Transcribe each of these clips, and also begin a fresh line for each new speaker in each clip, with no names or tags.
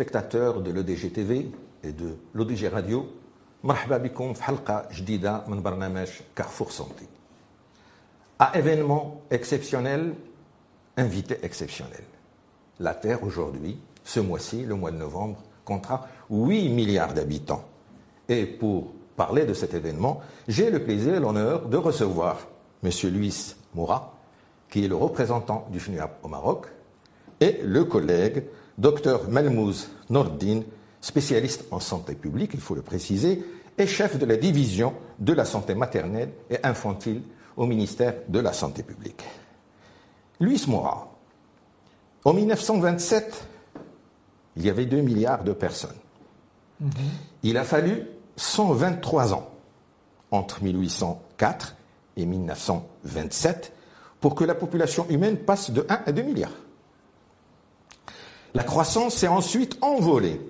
Amis téléspectateurs de l'ODG TV et de l'ODG Radio, مرحبا بكم في حلقة جديدة من برنامج Carrefour Santé. À événement exceptionnel, invité exceptionnel. La Terre aujourd'hui, ce mois-ci, le mois de novembre, comptera 8 milliards d'habitants. Et pour parler de cet événement, j'ai le plaisir et l'honneur de recevoir M. Luis Moura, qui est le représentant du FNUAP au Maroc, et le collègue Dr Melmouz Nordin, spécialiste en santé publique, il faut le préciser, et chef de la division de la santé maternelle et infantile au ministère de la Santé publique. Luis Moura, en 1927, il y avait 2 milliards de personnes. Mhm. Il a fallu 123 ans entre 1804 et 1927 pour que la population humaine passe de 1 à 2 milliards. La croissance s'est ensuite envolée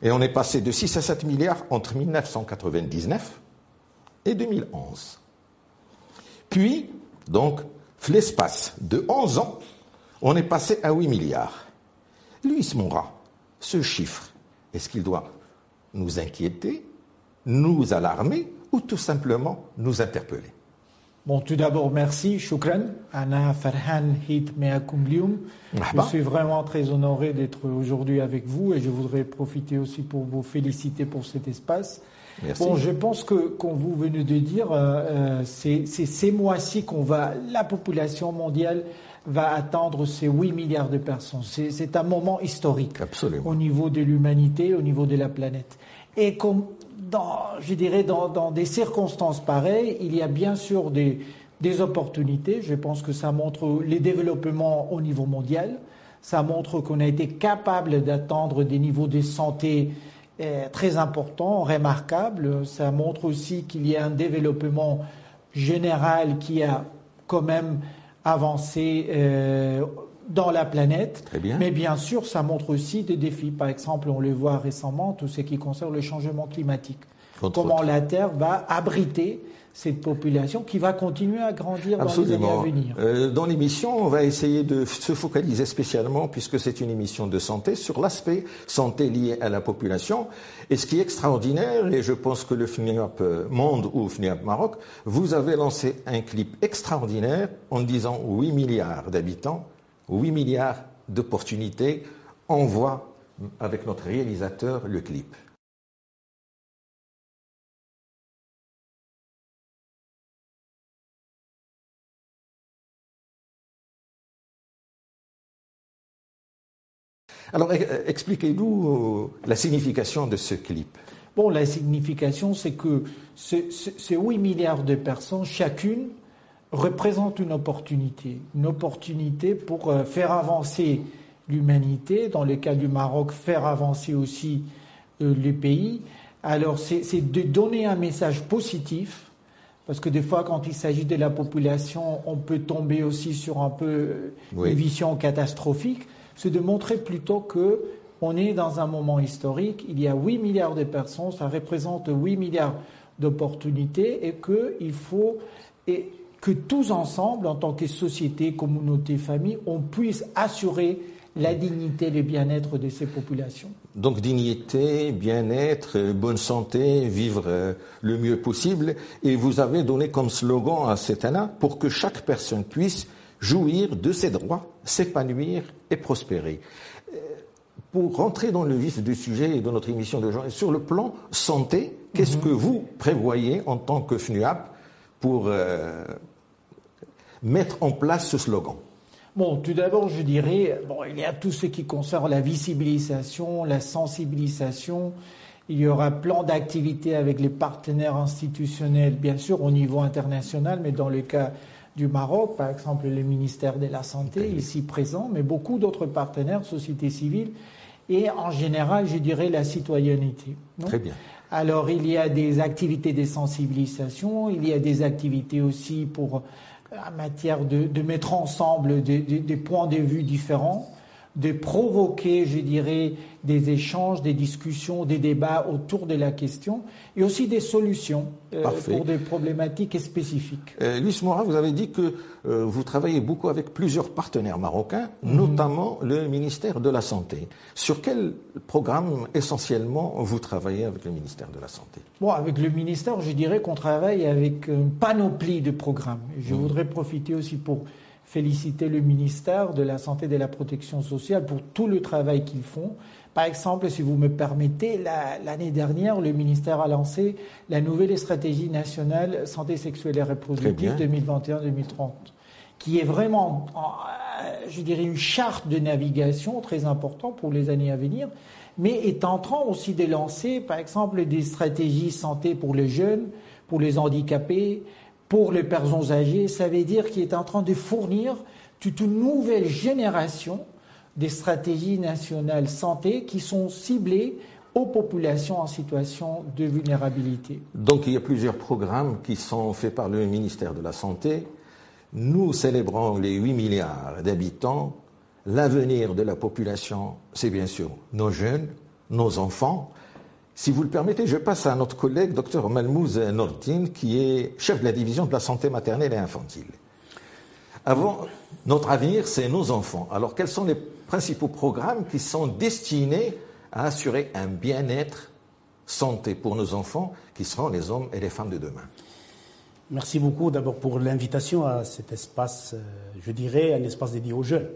et on est passé de 6 à 7 milliards entre 1999 et 2011. Puis, donc, l'espace de 11 ans, on est passé à 8 milliards. Luis Moura, ce chiffre, est-ce qu'il doit nous inquiéter, nous alarmer ou tout simplement nous interpeller?
Bon, tout d'abord, merci. Shukran. Anna Farhan Hit Meakum Je suis vraiment très honoré d'être aujourd'hui avec vous et je voudrais profiter aussi pour vous féliciter pour cet espace. Merci. Bon, je pense que, comme vous venez de dire, euh, euh, c'est ces mois-ci qu'on va, la population mondiale va atteindre ces 8 milliards de personnes. C'est un moment historique
Absolument.
au niveau de l'humanité, au niveau de la planète. Et comme dans, je dirais, dans, des circonstances pareilles, il y a bien sûr des, opportunités. Je pense que ça montre les développements au niveau mondial. Ça montre qu'on a été capable d'atteindre des niveaux de santé eh, très importants, remarquables. Ça montre aussi qu'il y a un développement général qui a quand même avancé euh, dans la planète. Mais bien sûr, ça montre aussi des défis. Par exemple, on le voit récemment, tout ce qui concerne le changement climatique. Comment la Terre va abriter cette population qui va continuer à grandir dans les années à venir.
Euh, dans l'émission, on va essayer de se focaliser spécialement, puisque c'est une émission de santé, sur l'aspect santé lié à la population. Et ce qui est extraordinaire, et je pense que le FNIAP Monde ou FNIAP Maroc, vous avez lancé un clip extraordinaire en disant 8 milliards d'habitants 8 milliards d'opportunités. On voit avec notre réalisateur le clip. Alors expliquez-nous la signification de ce clip.
Bon, la signification, c'est que ces 8 milliards de personnes, chacune représente une opportunité, une opportunité pour euh, faire avancer l'humanité, dans le cas du Maroc, faire avancer aussi euh, les pays. Alors c'est de donner un message positif, parce que des fois quand il s'agit de la population, on peut tomber aussi sur un peu euh, une vision catastrophique, c'est de montrer plutôt que on est dans un moment historique, il y a 8 milliards de personnes, ça représente 8 milliards d'opportunités et qu'il faut... Et que tous ensemble, en tant que société, communauté, famille, on puisse assurer la dignité et le bien-être de ces populations.
Donc dignité, bien-être, bonne santé, vivre euh, le mieux possible. Et vous avez donné comme slogan à cet an pour que chaque personne puisse jouir de ses droits, s'épanouir et prospérer. Euh, pour rentrer dans le vif du sujet et de notre émission de journée, sur le plan santé, qu'est-ce mhm. que vous prévoyez en tant que FNUAP pour, euh, mettre en place ce slogan
Bon, tout d'abord, je dirais, bon, il y a tout ce qui concerne la visibilisation, la sensibilisation. Il y aura plein d'activités avec les partenaires institutionnels, bien sûr au niveau international, mais dans le cas du Maroc, par exemple le ministère de la Santé ici présent, mais beaucoup d'autres partenaires, société civile, et en général, je dirais la citoyenneté.
Très bien.
Alors, il y a des activités de sensibilisation, il y a des activités aussi pour en matière de, mettre ensemble des, points de vue différents. De provoquer, je dirais, des échanges, des discussions, des débats autour de la question et aussi des solutions euh, pour des problématiques spécifiques.
Euh, Luis Mora, vous avez dit que euh, vous travaillez beaucoup avec plusieurs partenaires marocains, mhm. notamment le ministère de la Santé. Sur quel programme essentiellement vous travaillez avec le ministère de la Santé?
Bon, avec le ministère, je dirais qu'on travaille avec une panoplie de programmes. Je mhm. voudrais profiter aussi pour féliciter le ministère de la Santé et de la Protection sociale pour tout le travail qu'ils font. Par exemple, si vous me permettez, l'année dernière, le ministère a lancé la nouvelle stratégie nationale santé sexuelle et reproductive 2021-2030, qui est vraiment, je dirais, une charte de navigation très importante pour les années à venir, mais est en train aussi de lancer, par exemple, des stratégies santé pour les jeunes, pour les handicapés, pour les personnes âgées, ça veut dire qu'il est en train de fournir toute une nouvelle génération des stratégies nationales santé qui sont ciblées aux populations en situation de vulnérabilité.
Donc il y a plusieurs programmes qui sont faits par le ministère de la Santé. Nous célébrons les 8 milliards d'habitants. L'avenir de la population, c'est bien sûr nos jeunes, nos enfants, si vous le permettez, je passe à notre collègue, Dr Malmouz Nordin, qui est chef de la division de la santé maternelle et infantile. Avant, notre avenir, c'est nos enfants. Alors, quels sont les principaux programmes qui sont destinés à assurer un bien-être santé pour nos enfants, qui seront les hommes et les femmes de demain?
Merci beaucoup d'abord pour l'invitation à cet espace, euh, je dirais, un espace dédié aux jeunes.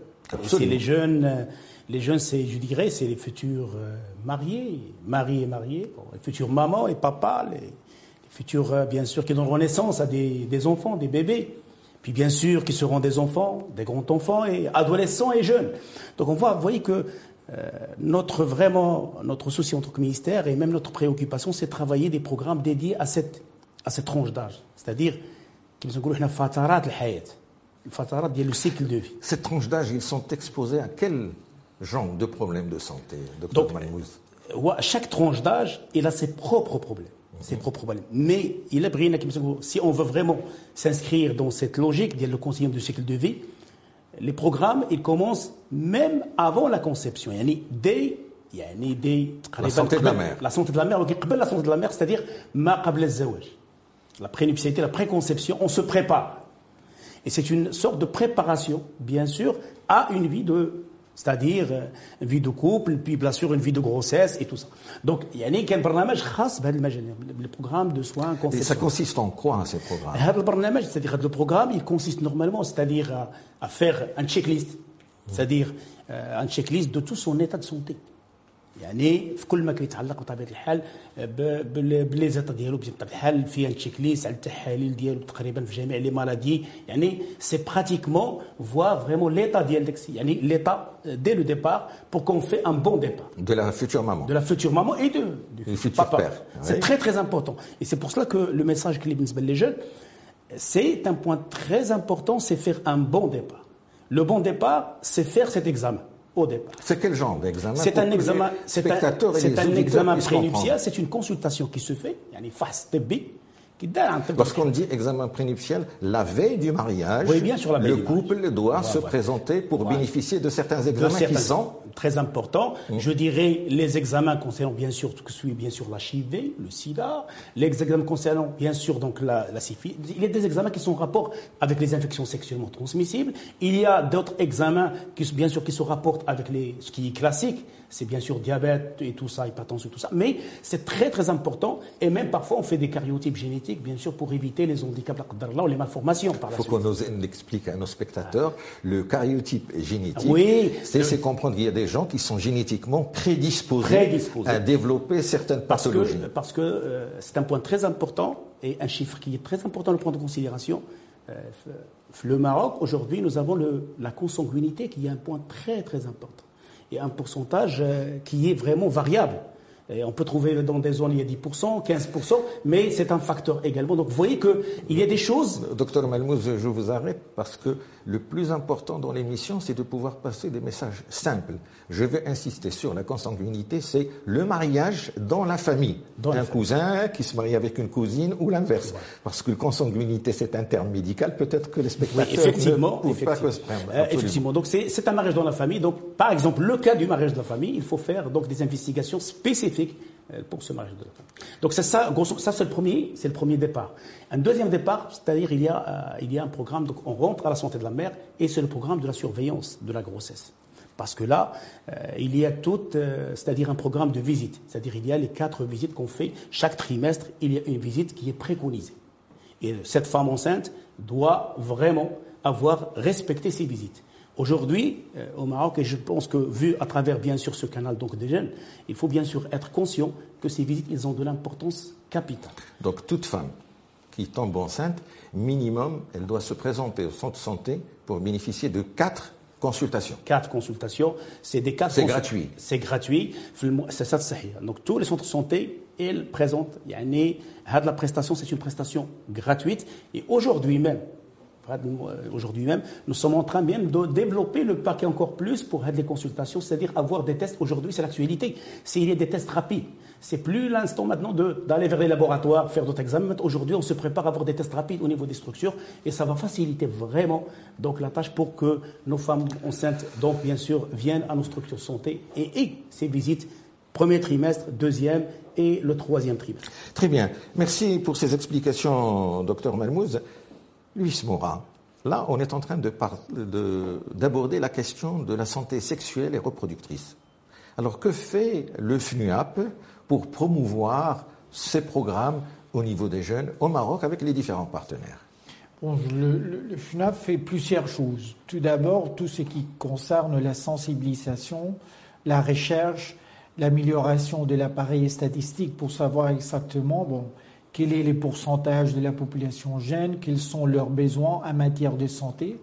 C'est les jeunes euh, les jeunes, c'est, je dirais, c'est les futurs euh, mariés, mariés et mariés, les futurs mamans et papas, les, futurs, euh, bien sûr, qui donneront naissance à des, enfants, des bébés. Puis bien sûr, qui seront des enfants, des grands-enfants et adolescents et jeunes. Donc on voit, vous voyez que euh, notre vraiment notre souci en tant que ministère et même notre préoccupation, c'est de travailler des programmes dédiés à cette à tranche d'âge, c'est-à-dire le cycle de vie.
Cette tranche d'âge, ils sont exposés à quel genre de problèmes de santé, docteur Malmouz
Chaque tranche d'âge, il a ses propres problèmes. Ses propres problèmes. Mais il est si on veut vraiment s'inscrire dans cette logique, le continuum du cycle de vie, les programmes, ils commencent même avant la conception. Il y a une idée, il y a une idée.
La santé de la mère.
La santé de la mère, la santé de la mère, c'est-à-dire ma La prénuptialité, la préconception, on se prépare. Et c'est une sorte de préparation, bien sûr, à une vie de c'est-à-dire euh, une vie de couple, puis bien sûr une vie de grossesse et tout ça. Donc, il y a un programme le programme de soins
Et ça consiste en quoi, ces programmes
C'est-à-dire le programme, il consiste normalement, c'est-à-dire à, faire un checklist, c'est-à-dire euh, un checklist de tout son état de santé. يعني في كل ما كيتعلق بطبيعه الحال بلي زيتا ديالو بطبيعه الحال فيها تشيك ليست على التحاليل ديالو تقريبا في جميع لي مالادي يعني سي براتيكمون فوا فريمون ليتا ديال داكسي يعني ليتا دي لو ديبار بور كون في ان بون ديبار
de la future maman
de la future maman et de
du futur papa. père
c'est très très important et c'est pour cela que le message que les jeunes c'est un point très important c'est faire un bon départ le bon départ c'est faire cet examen au départ.
C'est quel genre d'examen
C'est un examen, c'est un, un examen prénuptial, c'est une consultation qui se fait, il y a une phase
Lorsqu'on dit examen prénuptial, la veille du mariage, le couple doit se présenter pour bénéficier de certains examens qui sont
très importants. Mmh. Je dirais les examens concernant bien sûr tout ce qui est bien sûr la HIV, le SIDA, les examens concernant bien sûr donc la, la syphilis. Il y a des examens qui sont en rapport avec les infections sexuellement transmissibles. Il y a d'autres examens qui bien sûr qui se rapportent avec les, ce qui est classique, c'est bien sûr diabète et tout ça, hypertension et tout ça. Mais c'est très très important et même parfois on fait des cariotypes génétiques bien sûr pour éviter les handicaps ou les malformations.
Il faut qu'on nous explique à nos spectateurs le cariotype génétique. Oui. C'est comprendre qu'il y a des gens qui sont génétiquement prédisposés, à développer certaines pathologies.
Parce que euh, c'est un point très important et un chiffre qui est très important à prendre en considération. Euh, le Maroc, aujourd'hui, nous avons le, la consanguinité qui est un point très très important et un pourcentage euh, qui est vraiment variable. On peut trouver dans des zones il y a 10%, 15%, mais c'est un facteur également. Donc vous voyez qu'il y a des choses.
Docteur Malmouz, je vous arrête parce que le plus important dans l'émission, c'est de pouvoir passer des messages simples. Je vais insister sur la consanguinité, c'est le mariage dans la famille. Dans un cousin qui se marie avec une cousine ou l'inverse. Parce que consanguinité, c'est un terme médical, peut-être que les spectateurs
effectivement,
ne
effectivement. pas euh, effectivement. Donc c'est un mariage dans la famille. Donc par exemple, le cas du mariage de la famille, il faut faire donc des investigations spécifiques euh, pour ce mariage de. Donc ça, ça, ça c'est le premier, c'est le premier départ. Un deuxième départ, c'est-à-dire il y a euh, il y a un programme, donc on rentre à la santé de la mère et c'est le programme de la surveillance de la grossesse. Parce que là, euh, il y a tout, c'est-à-dire un programme de visite. C'est-à-dire il y a les quatre visites qu'on fait chaque trimestre. Il y a une visite qui est préconisée. Et cette femme enceinte doit vraiment avoir respecté ces visites. Aujourd'hui, euh, au Maroc, et je pense que vu à travers bien sûr ce canal donc des jeunes, il faut bien sûr être conscient que ces visites, ils ont de l'importance capitale.
Donc toute femme qui tombe enceinte, minimum, elle doit se présenter au centre de santé pour bénéficier de quatre consultations.
Quatre consultations, c'est des quatre.
C'est gratuit.
C'est gratuit. C'est ça, Donc tous les centres de santé, ils présentent. La prestation, c'est une prestation gratuite. Et aujourd'hui même, aujourd'hui même, nous sommes en train même de développer le paquet encore plus pour des consultations, c'est-à-dire avoir des tests. Aujourd'hui, c'est l'actualité. S'il y a des tests rapides, c'est plus l'instant maintenant d'aller vers les laboratoires, faire d'autres examens. Aujourd'hui, on se prépare à avoir des tests rapides au niveau des structures et ça va faciliter vraiment donc la tâche pour que nos femmes enceintes, donc bien sûr, viennent à nos structures santé et ces visites premier trimestre, deuxième et le troisième trimestre.
Très bien. Merci pour ces explications, docteur Malmouz. Luis Moura, là, on est en train d'aborder la question de la santé sexuelle et reproductrice. Alors, que fait le FNUAP pour promouvoir ces programmes au niveau des jeunes au Maroc avec les différents partenaires?
Le, FNUAP fait plusieurs choses. Tout d'abord, tout ce qui concerne la sensibilisation, la recherche, l'amélioration de l'appareil statistique pour savoir exactement bon, quels sont les pourcentages de la population jeune, quels sont leurs besoins en matière de santé,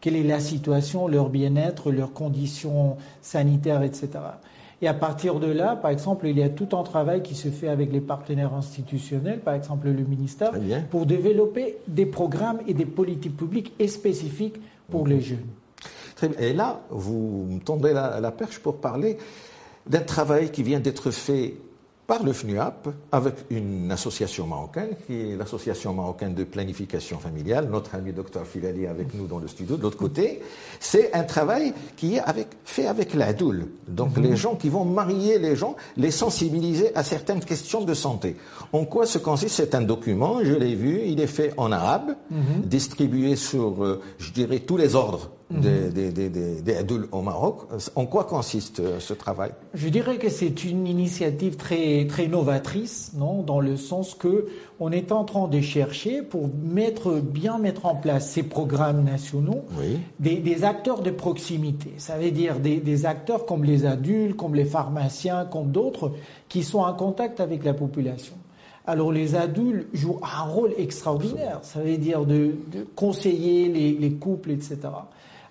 quelle est la situation, leur bien-être, leurs conditions sanitaires, etc. Et à partir de là, par exemple, il y a tout un travail qui se fait avec les partenaires institutionnels, par exemple le ministère, pour développer des programmes et des politiques publiques spécifiques pour les jeunes.
Très bien. Et là, vous me la, la perche pour parler d'un travail qui vient d'être fait par le FNUAP avec une association marocaine qui est l'association marocaine de planification familiale. Notre ami docteur Filali avec nous dans le studio. De l'autre côté, c'est un travail qui est avec, fait avec l'ADOUL. Donc mhm. les gens qui vont marier les gens, les sensibiliser à certaines questions de santé. En quoi se consiste? C'est un document, je l'ai vu, il est fait en arabe, mhm. distribué sur, euh, je dirais, tous les ordres des, des, des, adultes au Maroc. En quoi consiste euh, ce travail?
Je dirais que c'est une initiative très, très novatrice, non dans le sens que on est en train de chercher pour mettre, bien mettre en place ces programmes nationaux des, acteurs de proximité. Ça veut dire des, acteurs comme les adultes, comme les pharmaciens, comme d'autres, qui sont en contact avec la population. Alors les adultes jouent un rôle extraordinaire, ça veut dire de, conseiller les, les couples, etc.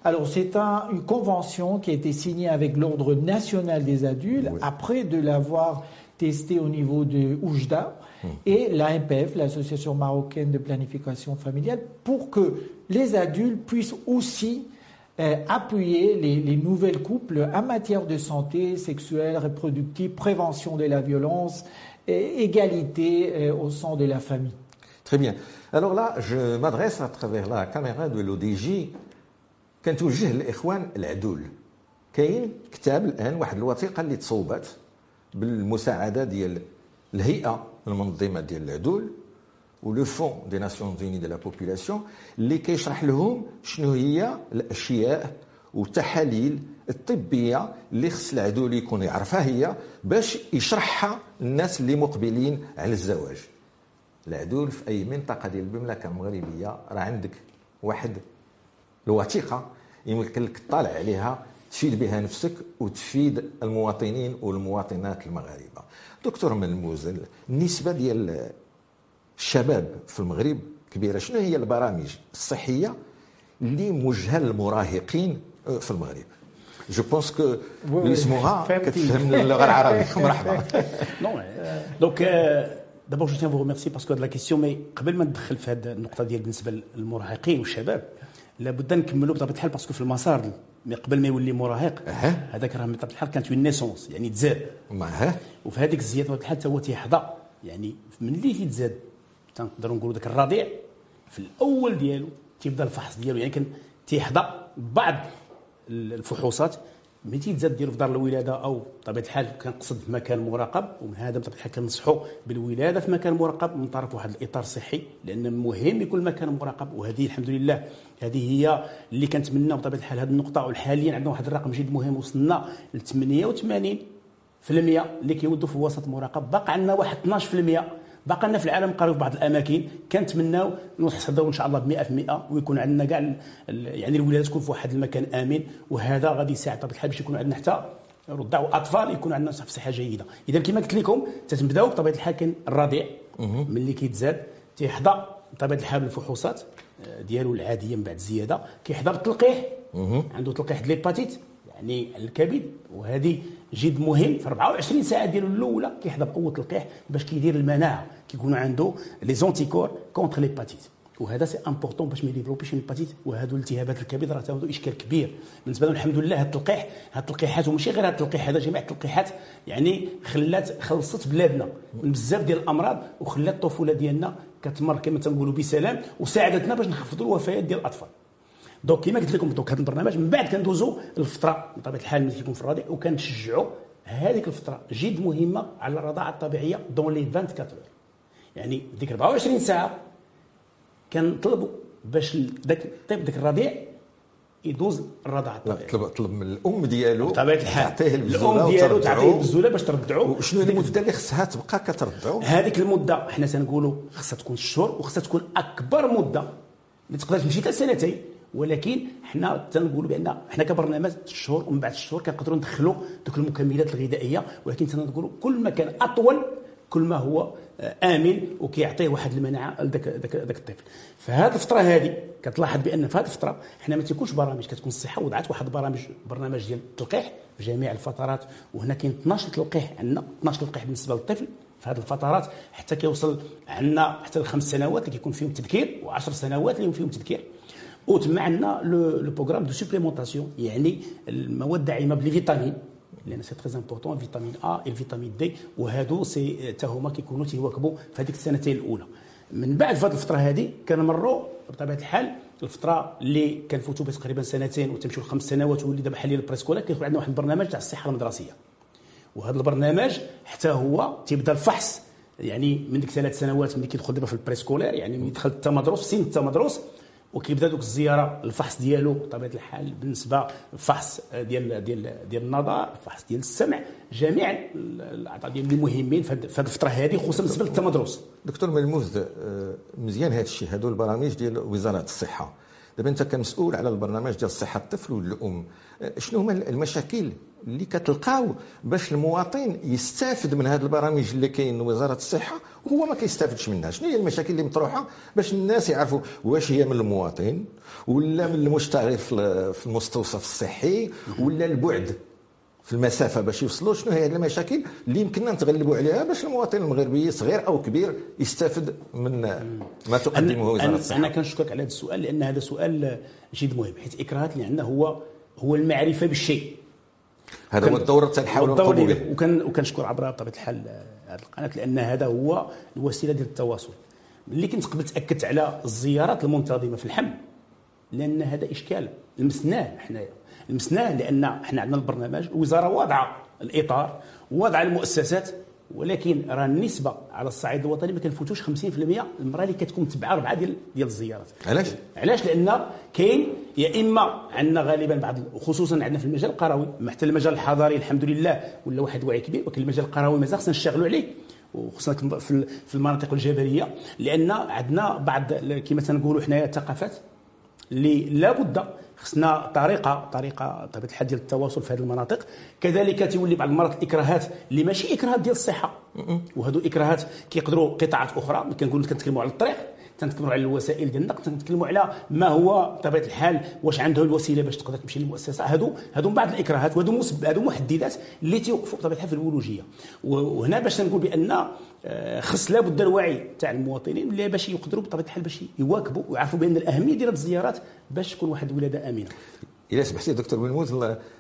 Alors c'est une convention qui a été signée avec l'Ordre national des adultes après de l'avoir testée au niveau de Oujda hum. et l'AMPF, l'Association marocaine de planification familiale, pour que les adultes puissent aussi euh, appuyer les, nouvelles couples en matière de santé sexuelle, reproductive, prévention de la violence, et égalité euh, au sein de la famille.
Très bien. Alors là, je m'adresse à travers la caméra de l'ODJ كنتوجه للاخوان العدول. كاين كتاب الآن واحد الوثيقة اللي تصوبت بالمساعدة ديال الهيئة المنظمة ديال العدول ولو فون دي ناسيون زوني دو لا بوبولاسيون اللي كيشرح لهم شنو هي الأشياء والتحاليل الطبية اللي خص العدول يكون يعرفها هي باش يشرحها للناس اللي مقبلين على الزواج. العدول في أي منطقة ديال المملكة المغربية راه عندك واحد الوثيقة. يمكن لك تطالع عليها تفيد بها نفسك وتفيد المواطنين والمواطنات المغاربة. دكتور منموز النسبة ديال الشباب في المغرب كبيرة شنو هي البرامج الصحية اللي موجهه للمراهقين في المغرب؟ جو بونس كو لويس مورا كتفهم اللغة العربية. مرحبا.
نو دونك دابور جو تيان فو ريميرسي باسكو هاد لا كيسيون مي قبل ما ندخل في هاد النقطة ديال بالنسبة للمراهقين والشباب لابد نكملوا بطبيعة الحال باسكو في المسار مي قبل ما يولي مراهق هذاك راه بطبيعة الحال كانت اون نيسونس يعني تزاد. وفي هذيك الزيادة بطبيعة الحال حتى هو تيحظى يعني ملي تيتزاد تنقدروا نقولوا ذاك الرضيع. في الأول ديالو تيبدا الفحص ديالو يعني كان تيحظى بعض الفحوصات. ملي تيتزاد ديالو في دار الولاده أو بطبيعه الحال كنقصد في مكان مراقب ومن هذا بطبيعه الحال كنصحوا بالولاده في مكان مراقب من طرف واحد الاطار صحي لأن مهم يكون المكان مراقب. وهذه الحمد لله هذه هي اللي كنتمنى بطبيعه الحال هذه النقطه. وحاليا عندنا واحد الرقم جد مهم وصلنا ل 88 في المية اللي كيودوا في وسط مراقب. باقي عندنا واحد 12 في المية. باقي لنا في العالم قريب بعض الأماكن. كنتمناو نحصدوا إن شاء الله ب 100% ويكون عندنا كاع يعني الولاده تكون في واحد المكان آمن وهذا غادي يساعد بطبيعه الحال باش يكون عندنا حتى رضع وأطفال يكون عندنا في صحة جيدة. إذا كما قلت لكم تتبداو بطبيعة الحال كاين الرضيع ملي كيتزاد تيحظى بطبيعة الحال بالفحوصات آه، ديالو العادية من بعد الزياده كيحظى بالتلقيح عنده تلقيح ديال يعني الكبد وهذه جد مهم. في 24 ساعة ديالو الأولى كيحضر بقوه القيح باش كيدير المناعة كيكون عنده لي زونتيكور كونتر ليباتيت وهذا سي امبورطون باش ما يديفلوبيش ليباتيت وهذو التهابات الكبد راه تاخذوا إشكال كبير. بالنسبة لنا الحمد لله هذا التلقيح هذه التلقيحات وماشي غير هذا التلقيح هذا جميع التلقيحات يعني خلات خلصت بلادنا. من بزاف ديال الأمراض وخلات الطفولة ديالنا كتمر كما تنقولوا بسلام وساعدتنا باش نخفضوا الوفيات ديال الأطفال. دونك كما قلت لكم دونك هذا البرنامج من بعد كندوزو الفترة بطبيعة الحال ملي كيكون في الرضيع وكنشجعوا هذيك الفترة جد مهمة على الرضاعة الطبيعية دون لي 24 اور يعني ديك 24 ساعة كنطلبوا باش داك الطفل داك الرضيع يدوز الرضاعة الطبيعية.
طلب طلب من الأم ديالو
بطبيعة الحال تعطيه الأم ديالو تعطيه البزوله باش ترضعوا
وشنو المدة اللي خصها تبقى كترضعوا
هذيك المدة حنا تنقولوا خصها تكون شهور وخصها تكون أكبر مدة. ما تقدرش تمشي حتى سنتين. ولكن حنا تنقولوا بأن حنا كبرنامج الشهور ومن بعد الشهور كنقدروا ندخلوا دوك المكملات الغذائية ولكن تنقولوا كل ما كان أطول كل ما هو آه، آمن وكيعطيه واحد المناعة لذاك ذاك ذاك الطفل. فهذه الفترة هذه كتلاحظ بأن في هذه الفترة حنا ما تيكونش برامج كتكون الصحه وضعت واحد البرامج برنامج ديال التلقيح في جميع الفترات وهنا كاين 12 تلقيح عندنا 12 تلقيح بالنسبة للطفل في هذه الفترات حتى كيوصل عندنا حتى لخمس سنوات اللي كيكون فيهم تذكير و10 سنوات اللي فيهم تذكير. وتما عندنا لو بروغرام دو سوبليمونتاسيون يعني المواد الداعمة بالفيتامين لأن سي تري امبورطون الفيتامين ا الفيتامين دي وهادو سي حتى هما كيكونوا تيواكبوا في هذيك السنتين الأولى. من بعد في الفترة هذه كنمروا بطبيعة الحال الفترة اللي كنفوتوا تقريبا سنتين وتمشيو لخمس سنوات واللي دابا حاليا البريسكولا كيكون عندنا واحد البرنامج تاع الصحة المدرسية. وهذا البرنامج حتى هو تيبدا الفحص يعني من ديك ثلاث سنوات ملي كيدخل دابا في البريسكولير يعني ملي دخل التمدرس سن التمدرس وكيبدا دوك الزيارة الفحص ديالو بطبيعة الحال بالنسبة الفحص ديال ديال ديال النظر الفحص ديال السمع جميع الأعضاء ديال المهمين في هذه الفترة هذه خصوصا بالنسبة للتمدرس.
دكتور ملموز آه، مزيان هذا الشيء هذو البرامج ديال وزارة الصحة. دابا انت كمسؤول على البرنامج ديال صحه الطفل والأم آه، شنو هما المشاكل اللي كتلقاو باش المواطن يستافد من هذه البرامج اللي كاين وزارة الصحة وهو ما كيستافدش منها؟ شنو هي المشاكل اللي مطروحة باش الناس يعرفوا واش هي من المواطن ولا من المشتغل في المستوصف الصحي ولا البعد؟ في المسافة باش يوصلوا شنو هي المشاكل اللي يمكننا نتغلبوا عليها باش المواطن المغربي صغير أو كبير يستافد من ما تقدمه وزارة الصحة.
أنا كنشكرك على هذا السؤال لأن هذا سؤال جد مهم حيث الاكراهات اللي عندنا هو هو المعرفة بالشيء.
هذا هو الدور تنحاولوا نقوموا به
وكان وكنشكر عبر بطبيعه الحال هذه القناة لأن هذا هو الوسيلة ديال التواصل. اللي كنت قبل تأكدت على الزيارات المنتظمة في الحمل لأن هذا إشكال لمسناه حنايا. لمسناه لأن إحنا عندنا البرنامج الوزاره واضعة الإطار واضعة المؤسسات ولكن راه النسبة على الصعيد الوطني ما كنفوتوش 50% المراه اللي كتكون متبعة اربعه ديال ديال الزيارات.
علاش؟
علاش؟ لأن كاين يا إما عندنا غالبا بعض خصوصا عندنا في المجال القروي. حتى المجال الحضاري الحمد لله ولا واحد الوعي كبير ولكن المجال القروي مازال خصنا نشتغلوا عليه. وخصوصا في المناطق الجبلية لأن عندنا بعض كما تنقولوا حنايا الثقافات اللي لابد خصنا طريقة طريقة طبيعه الحال ديال التواصل في هذه المناطق. كذلك تولي بعض المرات الإكراهات اللي ماشي إكراهات ديال الصحة. وهذو إكراهات كيقدروا قطاعات أخرى. كنقولوا كنتكلموا على الطريق. تنتكلموا على الوسائل ديال النقد تنتكلموا على ما هو بطبيعه الحال واش عنده الوسيلة باش تقدر تمشي للمؤسسة. هادو هادو من بعض الإكراهات وهادو هادو محددات اللي تيوقفوا بطبيعة الحال في الولوجية. وهنا باش نقول بأن آه، خص لابد الوعي تاع المواطنين اللي باش يقدروا بطبيعة الحال باش يواكبوا ويعرفوا بأن الأهمية ديال الزيارات باش تكون واحد الولادة آمنة.
إلا سمحتي دكتور بنموت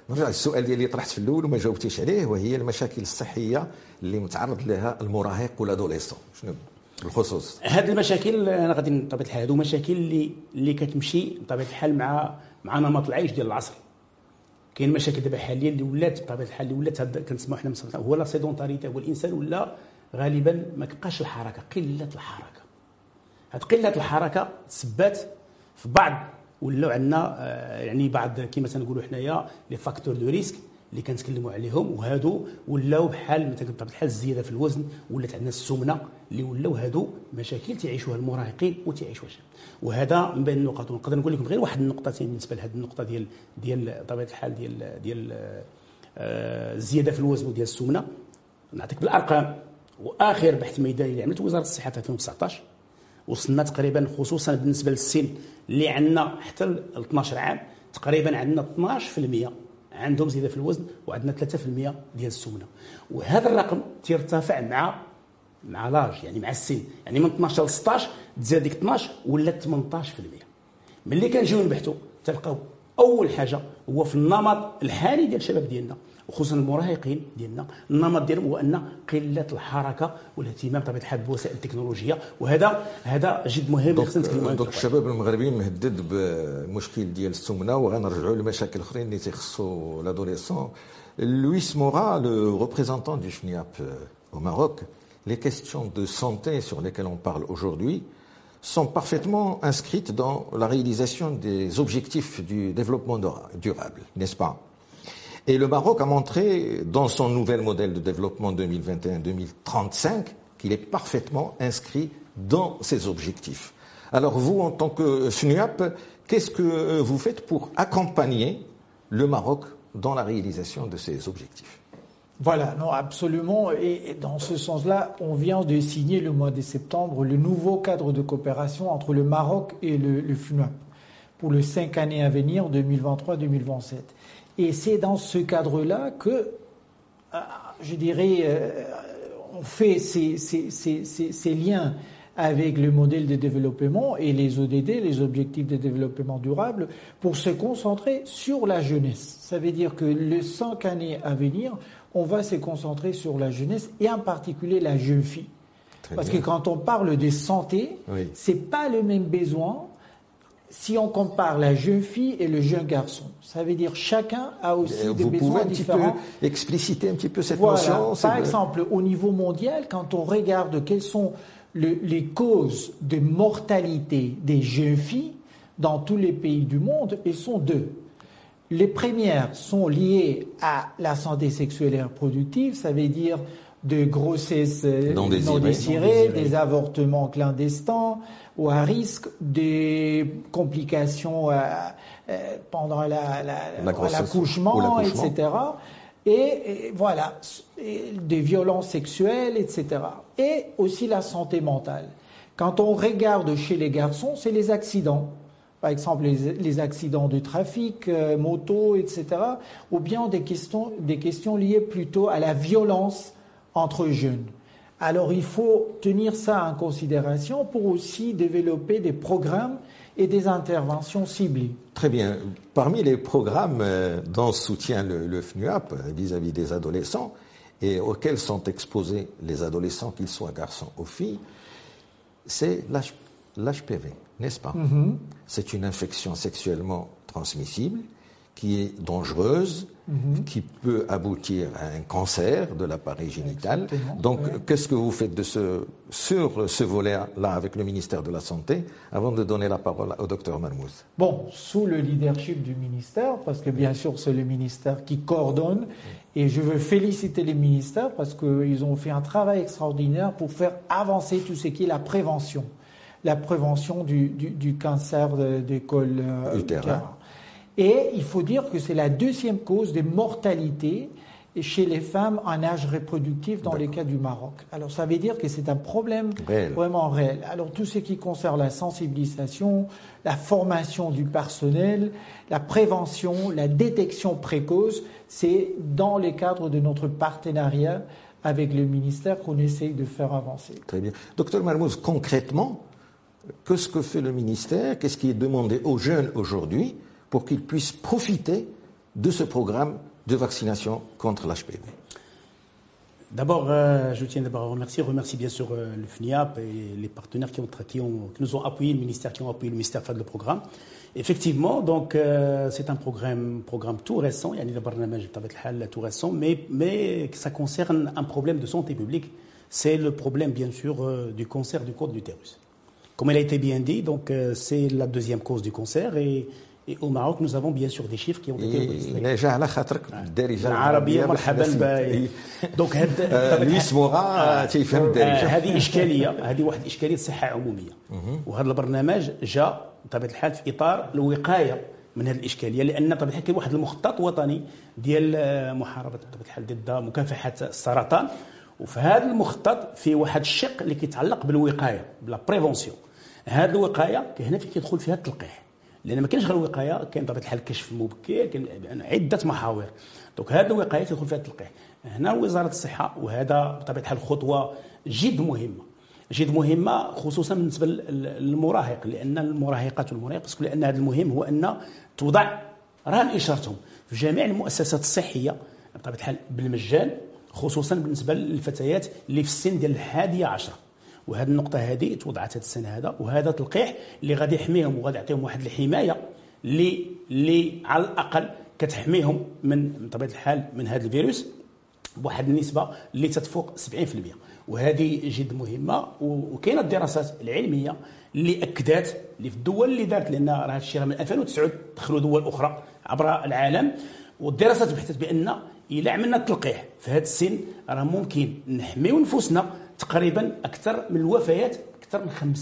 نرجع للسؤال ديالي طرحت في الأول وما جاوبتيش عليه وهي المشاكل الصحية اللي متعرض لها المراهق والادوليسون شنو؟ بالخصوص
هذه المشاكل أنا غادي بطبيعه الحال هذو مشاكل اللي اللي كتمشي بطبيعه الحال مع مع نمط العيش ديال العصر. كاين مشاكل دابا حاليا اللي ولات بطبيعه الحال اللي ولات كنسمعوا حنا هو لا سيدونتاريتي هو الإنسان ولا غالبا ما كبقاش الحركة؟ قلة الحركة. هذه قلة الحركة تسبات في بعض ولاو عندنا آه، يعني بعض كما تنقولوا حنايا لي فاكتور دو ريسك. اللي كنتكلموا عليهم وهادو ولاو بحال مثلا بحال الزيادة في الوزن ولات عندنا السمنة اللي ولاو هادو مشاكل تعيشوها المراهقين وتعيشوها وهذا من بين النقط ونقدر نقول لكم غير واحد النقطتين بالنسبة لهذه النقطة ديال ديال طبيعه الحال ديال ديال آه، الزيادة في الوزن وديال السمنة. نعطيك بالأرقام. وآخر بحث ميداني اللي عملت وزارة الصحة في 2019 وصلنا تقريبا خصوصا بالنسبة للسن اللي عندنا حتى ل 12 عام تقريبا عندنا 12% عندهم زيادة في الوزن وعندنا 3% ديال السمنة. وهذا الرقم تيرتفع مع مع لاج يعني مع السن. يعني من 12 ل 16 تزاد ديك 12 ولات 18% ملي كنجيو نبحثوا تلقاو أول حاجة هو في النمط الحالي ديال الشباب ديالنا. وخصوصا المراهقين ديالنا النمط ديالهم هو ان قله الحركه والاهتمام بطبيعه الحال بالوسائل التكنولوجيه وهذا هذا جد مهم
خصنا نتكلموا دونك الشباب المغربيين مهدد بالمشكل ديال السمنه وغنرجعوا لمشاكل اخرين اللي تيخصوا لادوليسون Luis Mora, le représentant du FNIAP au Maroc, les questions de santé sur lesquelles on parle aujourd'hui sont parfaitement inscrites dans la réalisation des objectifs du développement durable, n'est-ce pas Et le Maroc a montré dans son nouvel modèle de développement 2021-2035 qu'il est parfaitement inscrit dans ses objectifs. Alors vous, en tant que SNUAP, qu'est-ce que vous faites pour accompagner le Maroc dans la réalisation de ces objectifs?
Voilà, non, absolument. Et dans ce sens-là, on vient de signer le mois de septembre le nouveau cadre de coopération entre le Maroc et le, le FNUAP pour les cinq années à venir, 2023-2027. Et c'est dans ce cadre-là que, euh, je dirais, euh, on fait ces, ces, liens avec le modèle de développement et les ODD, les objectifs de développement durable, pour se concentrer sur la jeunesse. Ça veut dire que les cinq années à venir, on va se concentrer sur la jeunesse et en particulier la jeune fille. Parce que quand on parle de santé, ce c'est pas le même besoin si on compare la jeune fille et le jeune garçon, ça veut dire chacun a aussi des besoins différents.
Peu expliciter un petit peu cette notion.
Par exemple, au niveau mondial, quand on regarde quelles sont les causes de mortalité des jeunes filles dans tous les pays du monde, elles sont deux. Les premières sont liées à la santé sexuelle et reproductive, ça veut dire de grossesses non désirées, des avortements clandestins, ou à risque des complications euh, euh, pendant l'accouchement, la, etc. Et, voilà, des violences sexuelles, etc. Et aussi la santé mentale. Quand on regarde chez les garçons, c'est les accidents. Par exemple, les, accidents de trafic, euh, moto, etc. Ou bien des questions, des questions liées plutôt à la violence entre jeunes. Alors il faut tenir ça en considération pour aussi développer des programmes et des interventions ciblées.
Très bien. Parmi les programmes euh, dont soutient le, FNUAP vis-à-vis des adolescents et auxquels sont exposés les adolescents, qu'ils soient garçons ou filles, c'est l'HPV, n'est-ce pas? Mm-hmm. C'est une infection sexuellement transmissible qui est dangereuse, Mhm. qui peut aboutir à un cancer de l'appareil génital. Donc, qu'est-ce que vous faites de ce, sur ce volet-là avec le ministère de la Santé avant de donner la parole au docteur Marmouz
Bon, sous le leadership du ministère, parce que bien sûr, c'est le ministère qui coordonne, et je veux féliciter les ministères parce qu'ils ont fait un travail extraordinaire pour faire avancer tout ce qui est la prévention. La prévention du, du, cancer cols euh,
utérins.
Et il faut dire que c'est la deuxième cause de mortalité chez les femmes en âge reproductif dans les cas du Maroc. Alors ça veut dire que c'est un problème vraiment réel. Alors tout ce qui concerne la sensibilisation, la formation du personnel, la prévention, la détection précoce, c'est dans les cadres de notre partenariat avec le ministère qu'on essaye de faire avancer.
Très bien. Docteur Marmouz, concrètement, qu'est-ce que fait le ministère Qu'est-ce qui est demandé aux jeunes aujourd'hui pour qu'ils puissent profiter de ce programme de vaccination contre l'HPV
D'abord, euh, je tiens d'abord à remercier, remercier bien sûr euh, le FNIAP et les partenaires qui, nous ont appuyé, le ministère qui ont appuyé le ministère faire le programme. Effectivement, donc euh, c'est un programme, tout récent, il y a tout récent, mais, mais ça concerne un problème de santé publique. C'est le problème, bien sûr, du cancer du code d'utérus. Comme il a été bien dit, donc c'est la deuxième cause du cancer et et au Maroc, nous avons bien sûr des chiffres qui ont été
enregistrés. على خاطرك
الدارجه العربيه مرحبا
دونك هاد لويس مورا تيفهم الدارجه
هذه إشكالية. هذه واحد الاشكاليه صحه عمومية. وهذا البرنامج جاء بطبيعة الحال في إطار الوقاية من هذه الإشكالية لأن الحال كاين واحد المخطط وطني ديال محاربة بطبيعة الحال ضد مكافحة السرطان. وفي هذا المخطط في واحد الشق اللي كيتعلق بالوقاية بلا بريفونسيون هذه الوقاية هنا فين كيدخل فيها التلقيح. لأن ما كاينش غير الوقايه كاين بطبيعه الحال الكشف المبكر كاين عدة محاور. دونك هذه الوقاية تدخل فيها التلقيح. هنا وزارة الصحة وهذا بطبيعة الحال خطوة جد مهمة. جد مهمة خصوصا بالنسبة للمراهق لأن المراهقات والمراهق لأن هذا المهم هو أن توضع رهن اشارتهم في جميع المؤسسات الصحية بطبيعة الحال بالمجان خصوصا بالنسبة للفتيات اللي في السن ديال الحادية عشرة. وهذه النقطة هذه توضعت هذا السنة هذا وهذا تلقيح اللي غادي يحميهم وغادي يعطيهم واحد الحماية اللي اللي على الأقل كتحميهم من بطبيعه الحال من هذا الفيروس بواحد النسبة اللي تتفوق 70% وهذه جد مهمة وكاينة الدراسات العلمية اللي اكدت اللي في الدول اللي دارت لأن راه هذا الشيء من 2009 دخلوا دول أخرى عبر العالم. والدراسات بحثت بأن إلا عملنا التلقيح في هذا السن راه ممكن نحميو نفوسنا تقريبا أكثر من الوفيات أكثر من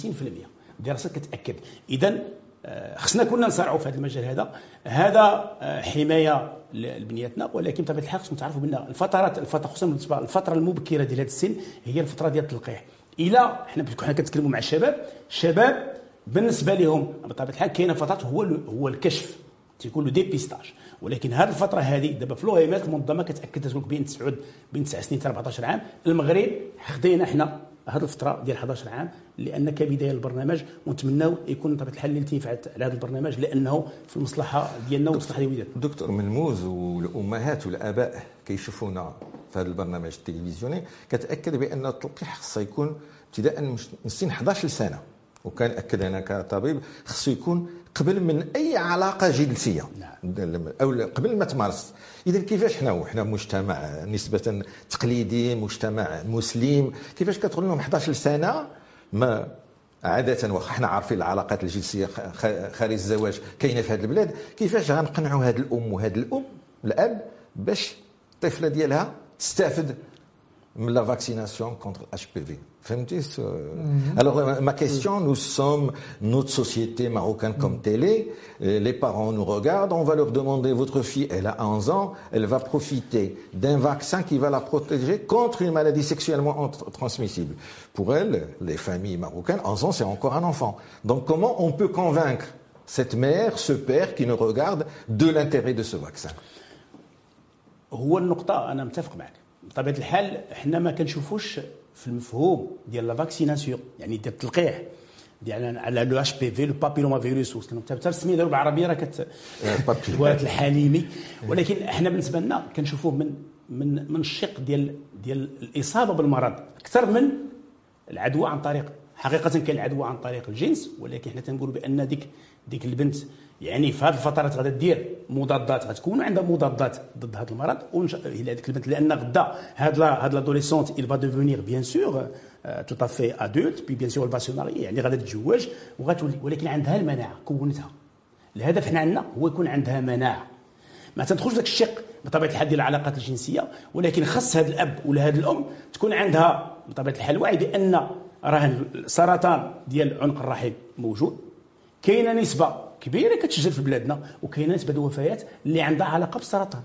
50% دراسات كتأكد. اذا آه، خصنا كنا نسارعوا في هذا المجال هذا. هذا آه، حماية لبنياتنا ولكن بطبيعة الحال خصنا تعرفوا بأن الفترات الفترة خصوصا بالنسبة الفترة المبكرة ديال هذا السن هي الفترة ديال التلقيح. إلى حنا حنا كنتكلموا مع الشباب الشباب بالنسبة لهم بطبيعة الحال كاينة فترات هو هو الكشف. تيكون له ديبيستاج. ولكن هذه الفترة هذه دابا في لوغيمات المنظمة كتأكد لك بين 9 بين 9 سنين حتى 14 عام. المغرب خدينا حنا هذه الفترة ديال 11 عام لأن كبداية للبرنامج ونتمناو يكون بطبيعة الحال الالتفات على هذا البرنامج لأنه في المصلحة ديالنا ومصلحه
ديال دكتور ملموز والأمهات والآباء كيشوفونا في هذا البرنامج التلفزيوني كتأكد بأن التلقيح خصو يكون ابتداء من سن 11 سنه وكان أكد أنا كطبيب خصو يكون قبل من أي علاقة جنسية. نعم. أو قبل ما تمارس. اذا كيفاش حنا حنا مجتمع نسبة تقليدي مجتمع مسلم. كيفاش كتقول لهم 11 سنه ما عادة واخا حنا عارفين العلاقات الجنسية خارج الزواج كاينة في هذه البلاد. كيفاش غنقنعوا هذه الأم وهذا الأم؟ الأب باش الطفلة ديالها تستافد la vaccination contre HPV. Mhm. Alors euh, ma question, nous sommes notre société marocaine comme mhm. télé, euh, les parents nous regardent, on va leur demander, votre fille, elle a 11 ans, elle va profiter d'un vaccin qui va la protéger contre une maladie sexuellement transmissible. Pour elle, les familles marocaines, 11 ans, c'est encore un enfant. Donc comment on peut convaincre cette mère, ce père qui nous regarde de l'intérêt de ce vaccin?
في المفهوم ديال لا فاكسيناسيون يعني ديال التلقيح ديال على لو اش بي في لو بابيلوما فيروس حتى السميه ديالو بالعربيه راه كت الواد الحليمي. ولكن إحنا بالنسبة لنا كنشوفوه من من من الشق ديال ديال الإصابة بالمرض أكثر من العدوى عن طريق حقيقة كاين العدوى عن طريق الجنس ولكن حنا تنقولوا بأن ديك ديك البنت يعني في هذه الفترات غادا دير مضادات غتكون عندها مضادات ضد هذا المرض إلى هذيك البنت لأن غدا هاد لا هاد لادوليسونت il va devenir fait adulte puis bien sûr elle va se marier. يعني غادا تتزوج وغتولي ولكن عندها المناعة كونتها. الهدف حنا عندنا هو يكون عندها مناعة. ما تدخلش ذاك الشق بطبيعة الحال ديال العلاقات الجنسية ولكن خص هذا الأب ولا هذه الأم تكون عندها بطبيعة الحال وعي بأن راه السرطان ديال عنق الرحم موجود. كاينة نسبة كبيرة كتسجل في بلادنا وكاينة نسبة الوفيات اللي عندها علاقة بالسرطان.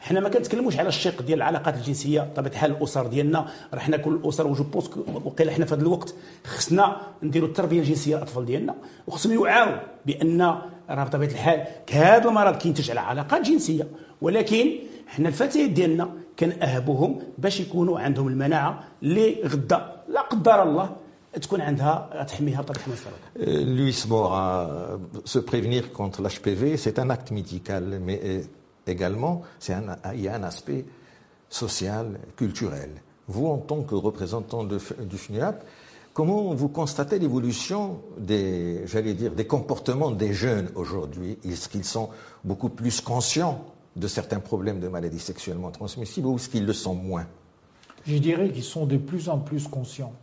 حنا ما كنتكلموش على الشق ديال العلاقات الجنسية بطبيعه الحال الأسر ديالنا راه حنا كل الأسر وجو بونس وقيلا حنا في هذا الوقت خصنا نديروا التربية الجنسية للأطفال ديالنا وخصهم يوعاو بأن راه بطبيعة الحال هذا المرض كينتج على علاقات جنسية. ولكن حنا الفتيات ديالنا كنأهبوهم باش يكونوا عندهم المناعة اللي غدا لا قدر الله تكون عندها تحميها بطبيعه الحال
Luis Mora, se prévenir contre l'HPV, c'est un acte médical, mais également, un, il y a un aspect social, culturel. Vous, en tant que représentant de, du FNUAP, comment vous constatez l'évolution des, j'allais dire, des comportements des jeunes aujourd'hui Est-ce qu'ils sont beaucoup plus conscients de certains problèmes de maladies sexuellement transmissibles ou est-ce qu'ils le sont moins
Je dirais qu'ils sont de plus en plus conscients.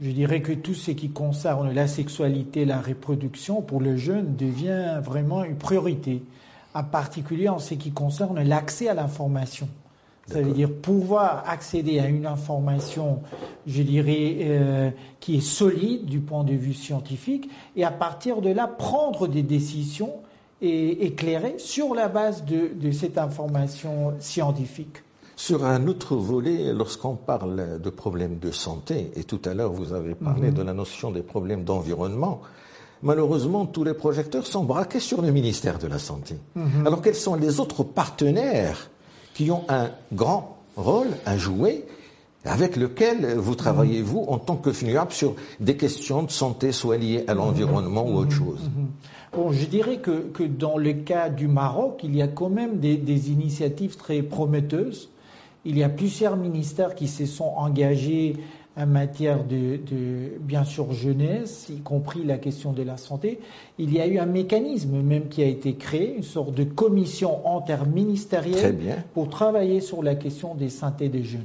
Je dirais que tout ce qui concerne la sexualité, la reproduction, pour le jeune, devient vraiment une priorité, en particulier en ce qui concerne l'accès à l'information. Ça veut dire pouvoir accéder à une information, je dirais, euh, qui est solide du point de vue scientifique, et à partir de là, prendre des décisions et éclairées sur la base de, de cette information scientifique.
Sur un autre volet, lorsqu'on parle de problèmes de santé, et tout à l'heure vous avez parlé de la notion des problèmes d'environnement, malheureusement tous les projecteurs sont braqués sur le ministère de la Santé. Alors quels sont les autres partenaires qui ont un grand rôle à jouer avec lequel vous travaillez, vous, en tant que FNUAP, sur des questions de santé, soit liées à l'environnement ou autre chose?
Bon, je dirais que, que, dans le cas du Maroc, il y a quand même des, des initiatives très prometteuses. Il y a plusieurs ministères qui se sont engagés en matière de, de, bien sûr, jeunesse, y compris la question de la santé. Il y a eu un mécanisme même qui a été créé, une sorte de commission interministérielle pour travailler sur la question des santé des jeunes.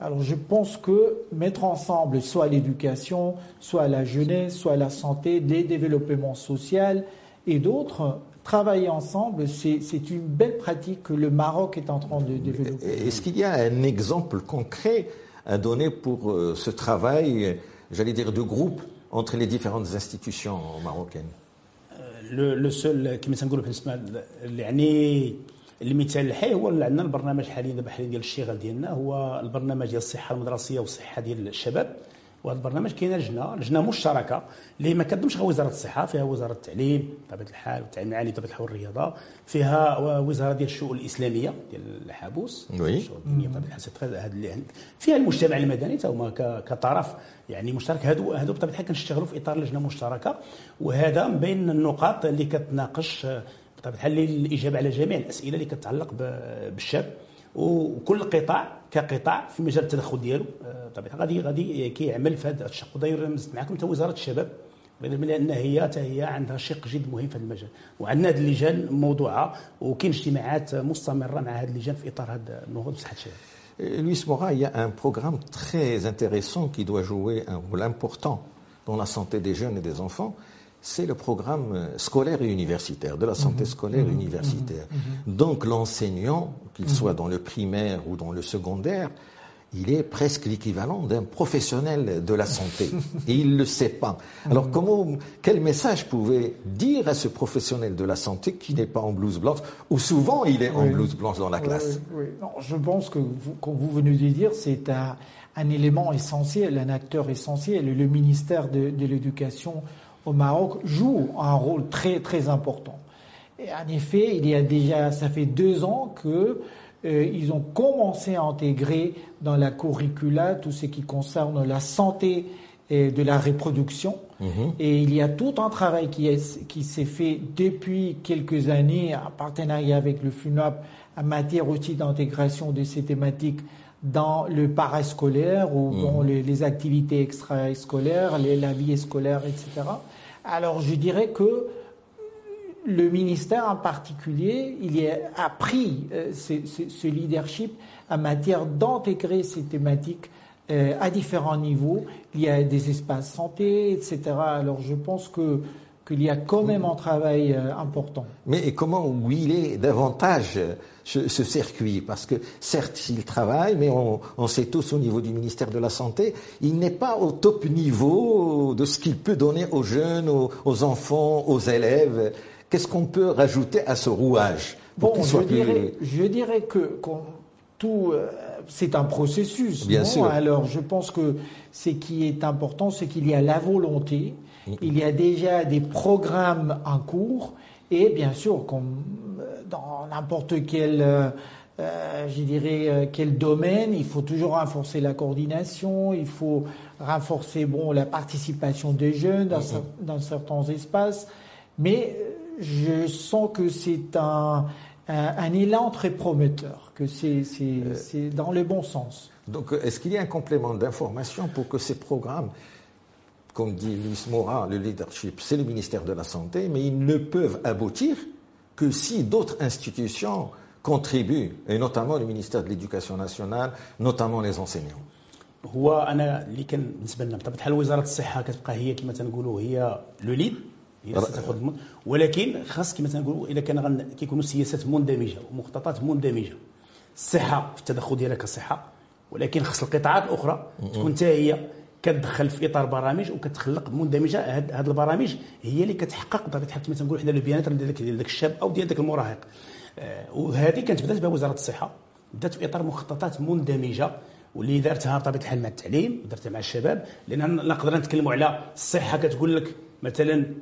Alors je pense que mettre ensemble soit l'éducation, soit la jeunesse, soit la santé, les développements sociaux et d'autres, travailler ensemble, c'est une belle pratique que le Maroc est en train de développer.
Est-ce qu'il y a un exemple concret à donner pour ce travail, j'allais dire, de groupe entre les différentes institutions marocaines
le, le seul كما تنقولوا بالنسبه يعني المثال الحي هو اللي عندنا البرنامج حاليا دابا حاليا ديال الشغل ديالنا هو البرنامج ديال الصحه المدرسيه والصحه ديال الشباب وهذا البرنامج كاينة لجنة لجنة مشتركة اللي ما كتضمش غير وزارة الصحة فيها وزارة التعليم بطبيعه الحال والتعليم العالي بطبيعه الحال والرياضة فيها وزارة ديال الشؤون الإسلامية ديال الحابوس
وي.
فيها المجتمع المدني حتى هما كطرف يعني مشترك. هادو هادو بطبيعة الحال كنشتغلوا في إطار لجنة مشتركة وهذا من بين النقاط اللي كتناقش بطبيعة الحال الاجابه على جميع الأسئلة اللي كتعلق بالشاب وكل قطاع كقطاع في مجال التدخل ديالو. بطبيعة غادي غادي كيعمل في هذا الشق. وداير معكم حتى وزارة الشباب لأن هي حتى هي عندها شق جد مهم في المجال. وعندنا هذه اللجان موضوعة وكاين اجتماعات مستمرة مع هذه اللجان في إطار هذا النهوض بصحة الشباب.
Luis Mora, il y a un programme très intéressant qui doit jouer un rôle important dans la santé des jeunes et des enfants. C'est le programme scolaire et universitaire, de la santé scolaire et universitaire. Donc l'enseignant, qu'il soit dans le primaire ou dans le secondaire, il est presque l'équivalent d'un professionnel de la santé. Et il ne le sait pas. Alors comment, quel message pouvez dire à ce professionnel de la santé qui n'est pas en blouse blanche, ou souvent il est en
Oui.
blouse blanche dans la classe?
Oui. Non, je pense que, vous, comme vous venez de dire, c'est un, un élément essentiel, un acteur essentiel. Le ministère de, de l'Éducation au Maroc joue un rôle très, très important. Et en effet, il y a déjà, ça fait deux ans que euh, ils ont commencé à intégrer dans la curricula tout ce qui concerne la santé et de la reproduction. Et il y a tout un travail qui est- qui s'est fait depuis quelques années en partenariat avec le FUNAP en matière aussi d'intégration de ces thématiques dans le parascolaire ou dans les, les activités extrascolaires, les- la vie scolaire, etc. Alors je dirais que le ministère en particulier, il a, pris euh, ce leadership en matière d'intégrer ces thématiques euh, à différents niveaux. Il y a des espaces santé, etc. Alors je pense que qu'il y a quand même un travail euh, important.
Mais comment huiler davantage ce, ce circuit? Parce que certes, il travaille, mais on, on sait tous au niveau du ministère de la Santé, il n'est pas au top niveau de ce qu'il peut donner aux jeunes, aux, aux enfants, aux élèves. Qu'est-ce qu'on peut rajouter à ce rouage
Bon, je dirais, je dirais que tout, euh, c'est un processus.
Bien sûr.
Alors, je pense que ce qui est important, c'est qu'il y a la volonté, il y a déjà des programmes en cours, et bien sûr, comme euh, dans n'importe quel, euh, je dirais, quel domaine, il faut toujours renforcer la coordination, il faut renforcer bon la participation des jeunes dans, dans certains espaces, mais je sens que c'est un un, élan très prometteur, que euh, c'est dans le bon sens.
Donc, est-ce qu'il y a un complément d'information pour que ces programmes, comme dit Luis Morin, le leadership, c'est le ministère de la Santé, mais ils ne peuvent aboutir que si d'autres institutions contribuent, et notamment le ministère de l'Éducation nationale, notamment les enseignants?
le هي ستاخذ ولكن خاص كما تنقولوا اذا كان غن... كيكونوا سياسات مندمجة ومخططات مندمجة. الصحه في التدخل ديالها كصحه ولكن خاص القطاعات الأخرى تكون حتى هي كتدخل في إطار برامج وكتخلق مندمجة. هذه البرامج هي اللي كتحقق بطبيعه الحال كما تنقولوا حنا البيانات ديال ذاك الشاب أو ديال ذاك المراهق. آه، وهذه كانت بدأت بها وزاره الصحة بدأت في إطار مخططات مندمجة واللي دارتها بطبيعه الحال مع التعليم ودارتها مع الشباب لأن نقدر نتكلموا على الصحه كتقول لك مثلا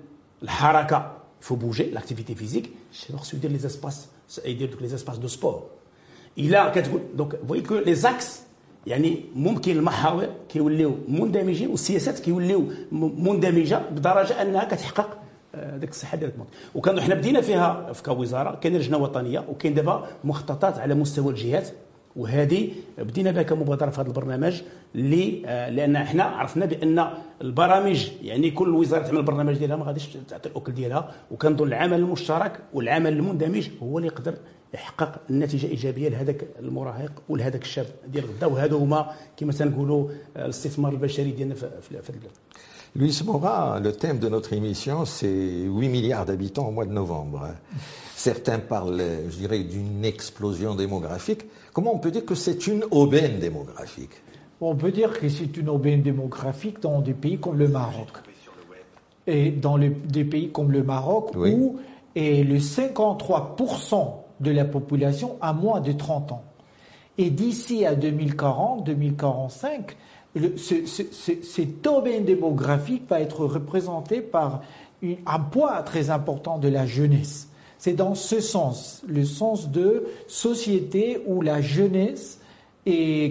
الحركة. Faut bouger l'activité physique. C'est lorsque dire les espaces. يدير دوك les espaces de sport. الا كتقول دونك فوي كو لي زاكس يعني ممكن المحاور كيوليو مندمجين والسياسات كيوليو مندمجه بدرجه انها كتحقق ديك الصحه ديال الموت وكانوا حنا بدينا فيها في كوزاره كاين لجنه وطنيه وكاين دابا مخططات على مستوى الجهات وهذه بدينا بها كمبادرة في هذا البرنامج لأن إحنا عرفنا بأن البرامج يعني كل وزارة تعمل البرنامج ديالها ما غاديش تعطي الاكل ديالها وكنظن العمل المشترك والعمل المندمج هو اللي يقدر يحقق النتيجة ايجابيه لهذاك المراهق ولهذاك الشاب ديال غدا وهذا هما كما تنقولوا الاستثمار البشري ديالنا في البلاد
Luis Mora, le thème de notre émission, c'est 8 milliards d'habitants au mois de novembre. Certains parlent, je dirais, d'une explosion démographique. Comment on peut dire que c'est une aubaine démographique
On peut dire que c'est une aubaine démographique dans des pays comme le Maroc. Et dans des pays comme le Maroc, où et le 53% de la population a moins de 30 ans. Et d'ici à 2040, 2045, cette aubaine démographique va être représentée par un poids très important de la jeunesse. C'est dans ce sens, le sens de société où la jeunesse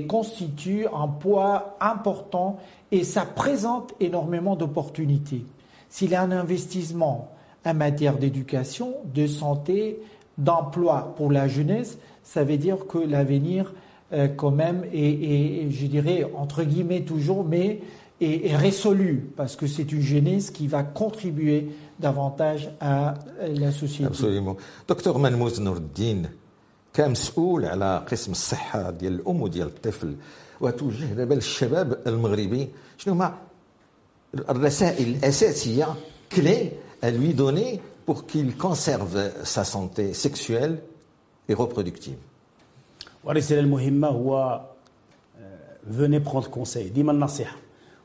constitue un poids important et ça présente énormément d'opportunités. S'il y a un investissement en matière d'éducation, de santé, d'emploi pour la jeunesse, ça veut dire que l'avenir euh, quand même est, je dirais, entre guillemets toujours, mais est, résolu, parce que c'est une jeunesse qui va contribuer davantage à la société.
Absolument. Docteur Manmouz Nourdine, كمسؤول على قسم الصحة ديال الأم وديال الطفل وتوجه دابا للشباب المغربي شنو هما الرسائل الأساسية clés à lui donner pour qu'il conserve sa santé sexuelle et reproductive
والرسالة المهمة هو venez prendre conseil ديما النصيحة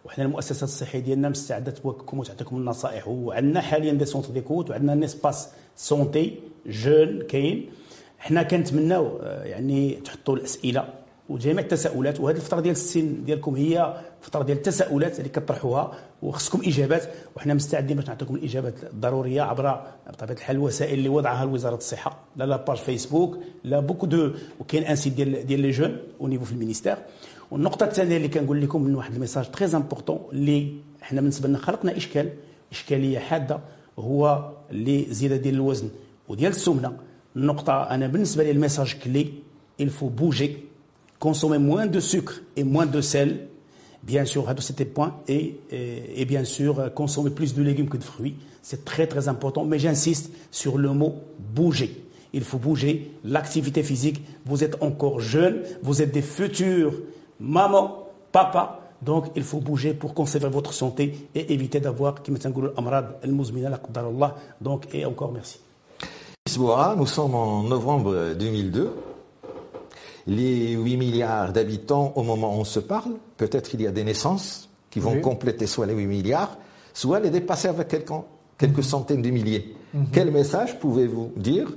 وحنا المؤسسات الصحية ديالنا مستعده توكلكم وتعطيكم النصائح. وعندنا حاليا دي سونتر ديكوت وعندنا نيسباس سونتي جون كاين. حنا كنتمناو يعني تحطوا الأسئلة وجميع التساؤلات. وهذه الفترة ديال السن ديالكم هي فترة ديال التساؤلات اللي كطرحوها وخصكم إجابات. وحنا مستعدين باش نعطيكم الإجابات الضرورية عبر بطبيعة الحال الوسائل اللي وضعها وزاره الصحة. لا لا باج فيسبوك لا بوكو دو وكاين ان سيت ديال ديال لي جون أو نيفو في المينيستير والنقطه الثانيه اللي كنقول لكم من واحد الميساج تري امبورطون اللي حنا بالنسبه لنا خلقنا اشكال اشكاليه حاده هو اللي زياده ديال الوزن وديال السمنه النقطه انا بالنسبه لي الميساج كلي il faut bouger consommer moins de sucre et moins de sel bien sûr c'était des points et, et, et bien sûr consommer plus de légumes que de fruits c'est très très important mais j'insiste sur le mot bouger il faut bouger l'activité physique vous êtes encore jeune vous êtes des futurs maman, papa. Donc, il faut bouger pour conserver votre santé et éviter d'avoir, donc, et encore merci.
Nous sommes en novembre 2002. Les 8 milliards d'habitants au moment où on se parle, peut-être il y a des naissances qui vont compléter soit les 8 milliards, soit les dépasser avec quelques, quelques mhm. centaines de milliers. Mhm. Quel message pouvez-vous dire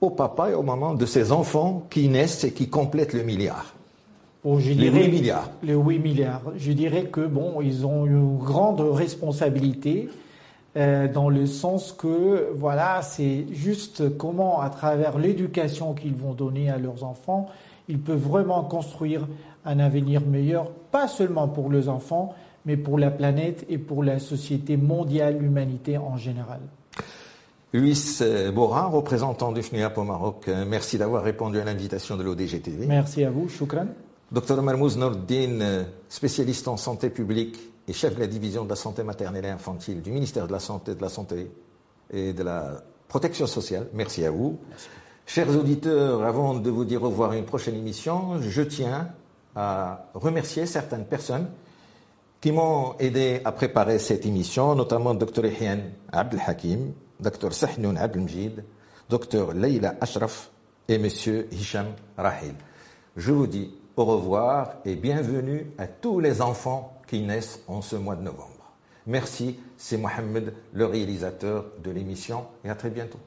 au papa et au maman de ces enfants qui naissent et qui complètent le milliard?
Je
les 8 milliards.
Les 8 milliards. Je dirais que bon, ils ont une grande responsabilité euh, dans le sens que voilà, c'est juste comment, à travers l'éducation qu'ils vont donner à leurs enfants, ils peuvent vraiment construire un avenir meilleur, pas seulement pour leurs enfants, mais pour la planète et pour la société mondiale, l'humanité en général.
Luis Borin, représentant du FNUAP au Maroc, euh, merci d'avoir répondu à l'invitation de l'ODGTV.
Merci à vous, Choukran.
Docteur Marmouz Nordin, euh, spécialiste en santé publique et chef de la division de la santé maternelle et infantile du ministère de la Santé, de la Santé et de la Protection sociale, merci à vous. Chers auditeurs, avant de vous dire au revoir à une prochaine émission, je tiens à remercier certaines personnes qui m'ont aidé à préparer cette émission, notamment Dr Ihyan Abdel Hakim, Dr Sahnoun Abdelmjid, Dr Leila Ashraf et M. Hisham Rahil. Je vous dis au revoir et bienvenue à tous les enfants qui naissent en ce mois de novembre. Merci, c'est Mohamed, le réalisateur de l'émission, et à très bientôt.